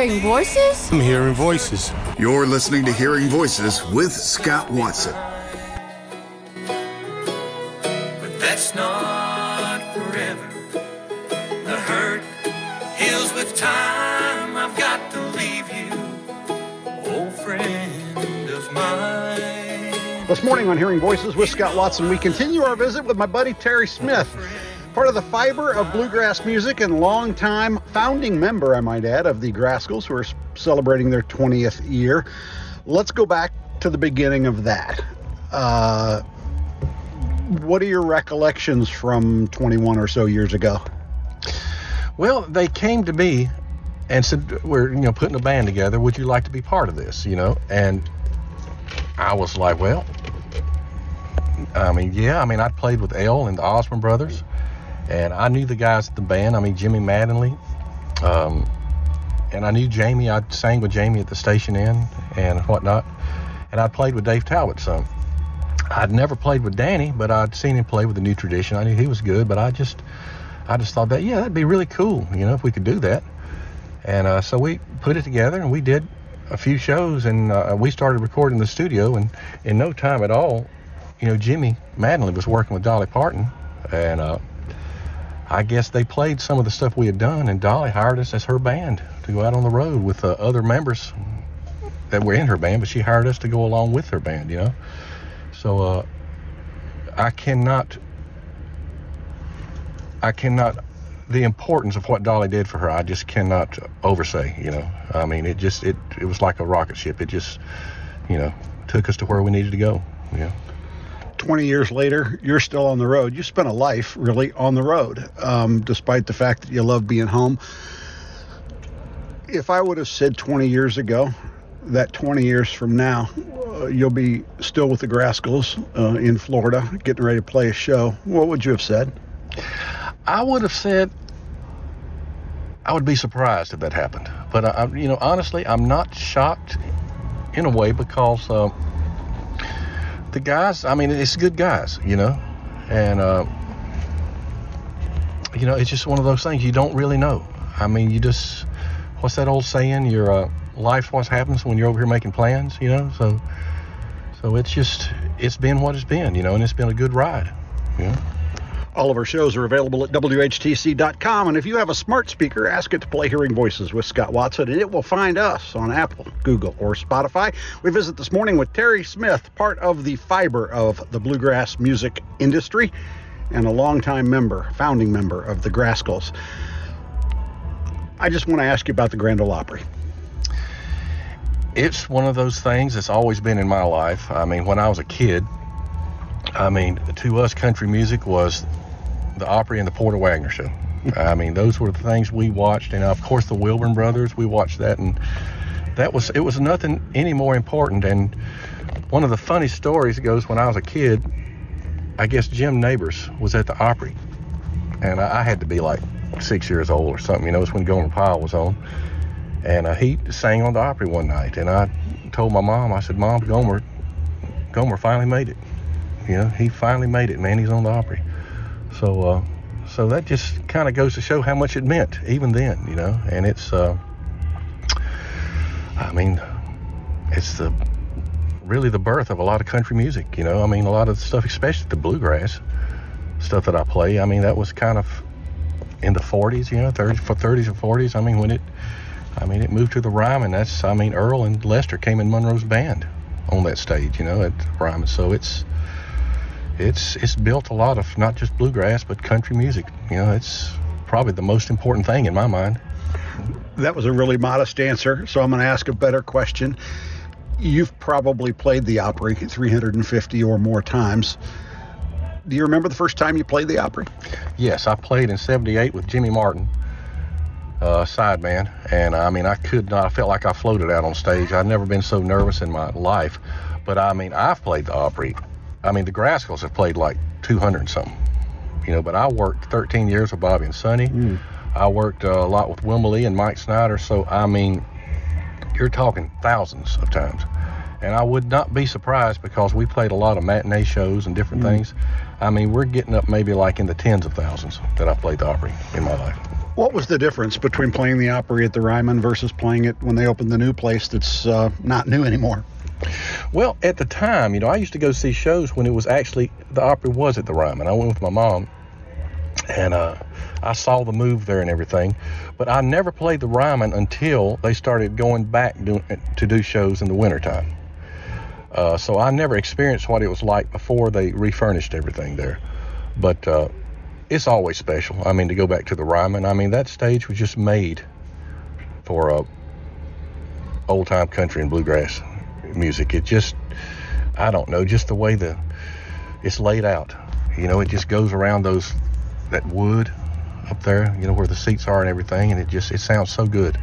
hearing voices? I'm hearing voices. You're listening to Hearing Voices with Scott Watson. But that's not forever. The hurt heals with time. I've got to leave you, old friend of mine. This morning on Hearing Voices with Scott Watson, we continue our visit with my buddy Terry Smith, part of the fiber of bluegrass music and longtime founding member, I might add, of the Grascals, who are celebrating their 20th year. Let's go back to the beginning of that. Uh, what are your recollections from 21 or so years ago? Well, they came to me and said, "We're you know putting a band together. Would you like to be part of this?" You know, and I was like, "Well, I mean, yeah. I mean, I played with Elle and the Osborne Brothers, and I knew the guys at the band. I mean, Jimmy Mattingly, um, and I knew Jamie. I sang with Jamie at the station inn and whatnot, and I played with Dave Talbot some." I'd never played with Danny, but I'd seen him play with the New Tradition. I knew he was good, but I just, I just thought that yeah, that'd be really cool, you know, if we could do that. And uh, so we put it together, and we did a few shows, and uh, we started recording in the studio. And in no time at all, you know, Jimmy Mattingly was working with Dolly Parton, and uh, I guess they played some of the stuff we had done, and Dolly hired us as her band to go out on the road with uh, other members that were in her band, but she hired us to go along with her band, you know. So uh, I cannot, I cannot, the importance of what Dolly did for her, I just cannot oversay. You know, I mean, it just it it was like a rocket ship. It just, you know, took us to where we needed to go. Yeah. 20 years later, you're still on the road. You spent a life really on the road, um, despite the fact that you love being home. If I would have said 20 years ago that 20 years from now, uh, you'll be still with the Grascals uh, in Florida, getting ready to play a show, what would you have said? I would have said I would be surprised if that happened. But I, you know, honestly, I'm not shocked in a way because uh, the guys. I mean, it's good guys, you know, and uh, you know, it's just one of those things you don't really know. I mean, you just what's that old saying? Your uh, life's what happens when you're over here making plans, you know. So, so it's just it's been what it's been, you know, and it's been a good ride, you know. All of our shows are available at WHTC.com. And if you have a smart speaker, ask it to play Hearing Voices with Scott Watson, and it will find us on Apple, Google, or Spotify. We visit this morning with Terry Smith, part of the fiber of the bluegrass music industry and a longtime member, founding member of the Grascals. I just want to ask you about the Grand Ole Opry. It's one of those things that's always been in my life. I mean, when I was a kid, I mean, to us, country music was the Opry and the Porter Wagoner show. I mean, those were the things we watched, and of course, the Wilburn brothers. We watched that, and that was it was nothing any more important. And one of the funny stories goes when I was a kid. I guess Jim Nabors was at the Opry, and I, I had to be like six years old or something. You know, it's when Gomer Pyle was on, and uh, he sang on the Opry one night, and I told my mom, I said, "Mom, Gomer, Gomer finally made it." You know, he finally made it, man. He's on the Opry. So, uh, so that just kind of goes to show how much it meant, even then, you know. And it's, uh, I mean, it's the really the birth of a lot of country music, you know. I mean, a lot of the stuff, especially the bluegrass stuff that I play. I mean, that was kind of in the 40s, you know, 30s for 30s and 40s. I mean, when it, I mean, it moved to the Ryman. That's, I mean, Earl and Lester came in Monroe's band on that stage, you know, at Ryman. So it's it's it's built a lot of not just bluegrass but country music. You know, it's probably the most important thing in my mind. That was a really modest answer, so I'm going to ask a better question. You've probably played the Opry 350 or more times. Do you remember the first time you played the Opry? Yes, I played in '78 with Jimmy Martin, uh, sideman, and I mean I could not. I felt like I floated out on stage. I'd never been so nervous in my life. But I mean, I've played the Opry I mean, the Grascals have played like 200 something, you know, but I worked 13 years with Bobby and Sonny. Mm. I worked uh, a lot with Wilma Lee and Mike Snider. So, I mean, you're talking thousands of times. And I would not be surprised because we played a lot of matinee shows and different mm. things. I mean, we're getting up maybe like in the tens of thousands that I played the Opry in my life. What was the difference between playing the Opry at the Ryman versus playing it when they opened the new place that's uh, not new anymore? Well, at the time, you know, I used to go see shows when it was actually the Opry was at the Ryman. I went with my mom, and uh, I saw the move there and everything. But I never played the Ryman until they started going back do, to do shows in the wintertime. Uh, so I never experienced what it was like before they refurnished everything there. But uh, it's always special. I mean, to go back to the Ryman, I mean, that stage was just made for uh, old time country and bluegrass music. It just, I don't know, just the way the it's laid out. You know, it just goes around those that wood up there. You know where the seats are and everything, and it just it sounds so good.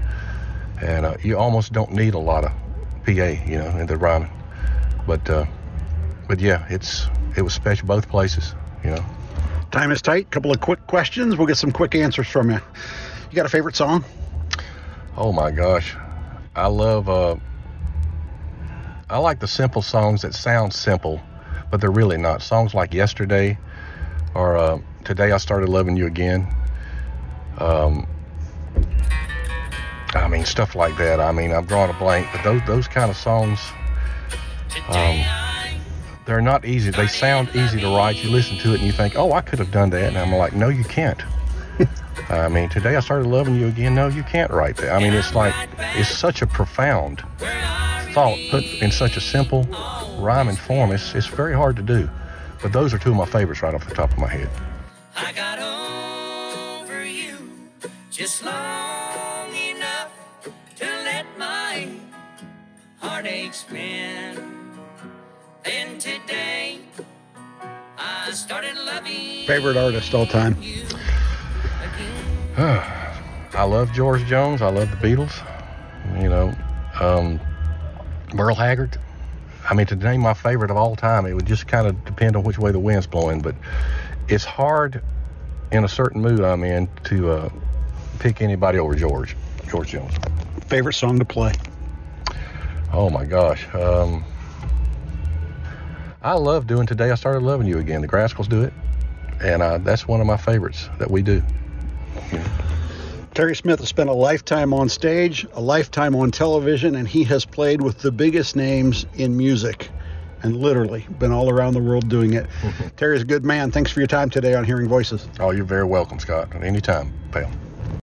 And uh, you almost don't need a lot of PA, you know, in the Ryman. But uh, but yeah, it's it was special both places, you know. Time is tight. Couple of quick questions. We'll get some quick answers from you. You got a favorite song? Oh my gosh, I love. Uh, I like the simple songs that sound simple, but they're really not. Songs like "Yesterday" or uh, "Today I Started Loving You Again." Um, I mean, stuff like that. I mean, I'm drawing a blank, but those those kind of songs, um, they're not easy. They sound easy to write. You listen to it and you think, "Oh, I could have done that," and I'm like, "No, you can't." I mean, today I started loving you again. No, you can't write that. I mean, it's like it's such a profound thought put in such a simple rhyming form. It's it's very hard to do. But those are two of my favorites right off the top of my head. I got over you just long enough to let my heartaches mend. Then today I started loving Favorite artist all time? I love George Jones. I love the Beatles. You know, um, Merle Haggard. I mean, to name my favorite of all time, it would just kind of depend on which way the wind's blowing. But it's hard in a certain mood I'm in to uh, pick anybody over George, George Jones. Favorite song to play? Oh my gosh. Um, I love doing Today I Started Loving You Again. The Grascals do it. And uh, that's one of my favorites that we do. Terry Smith has spent a lifetime on stage, a lifetime on television, and he has played with the biggest names in music and literally been all around the world doing it. Terry's a good man. Thanks for your time today on Hearing Voices. Oh, you're very welcome, Scott. Anytime, pal.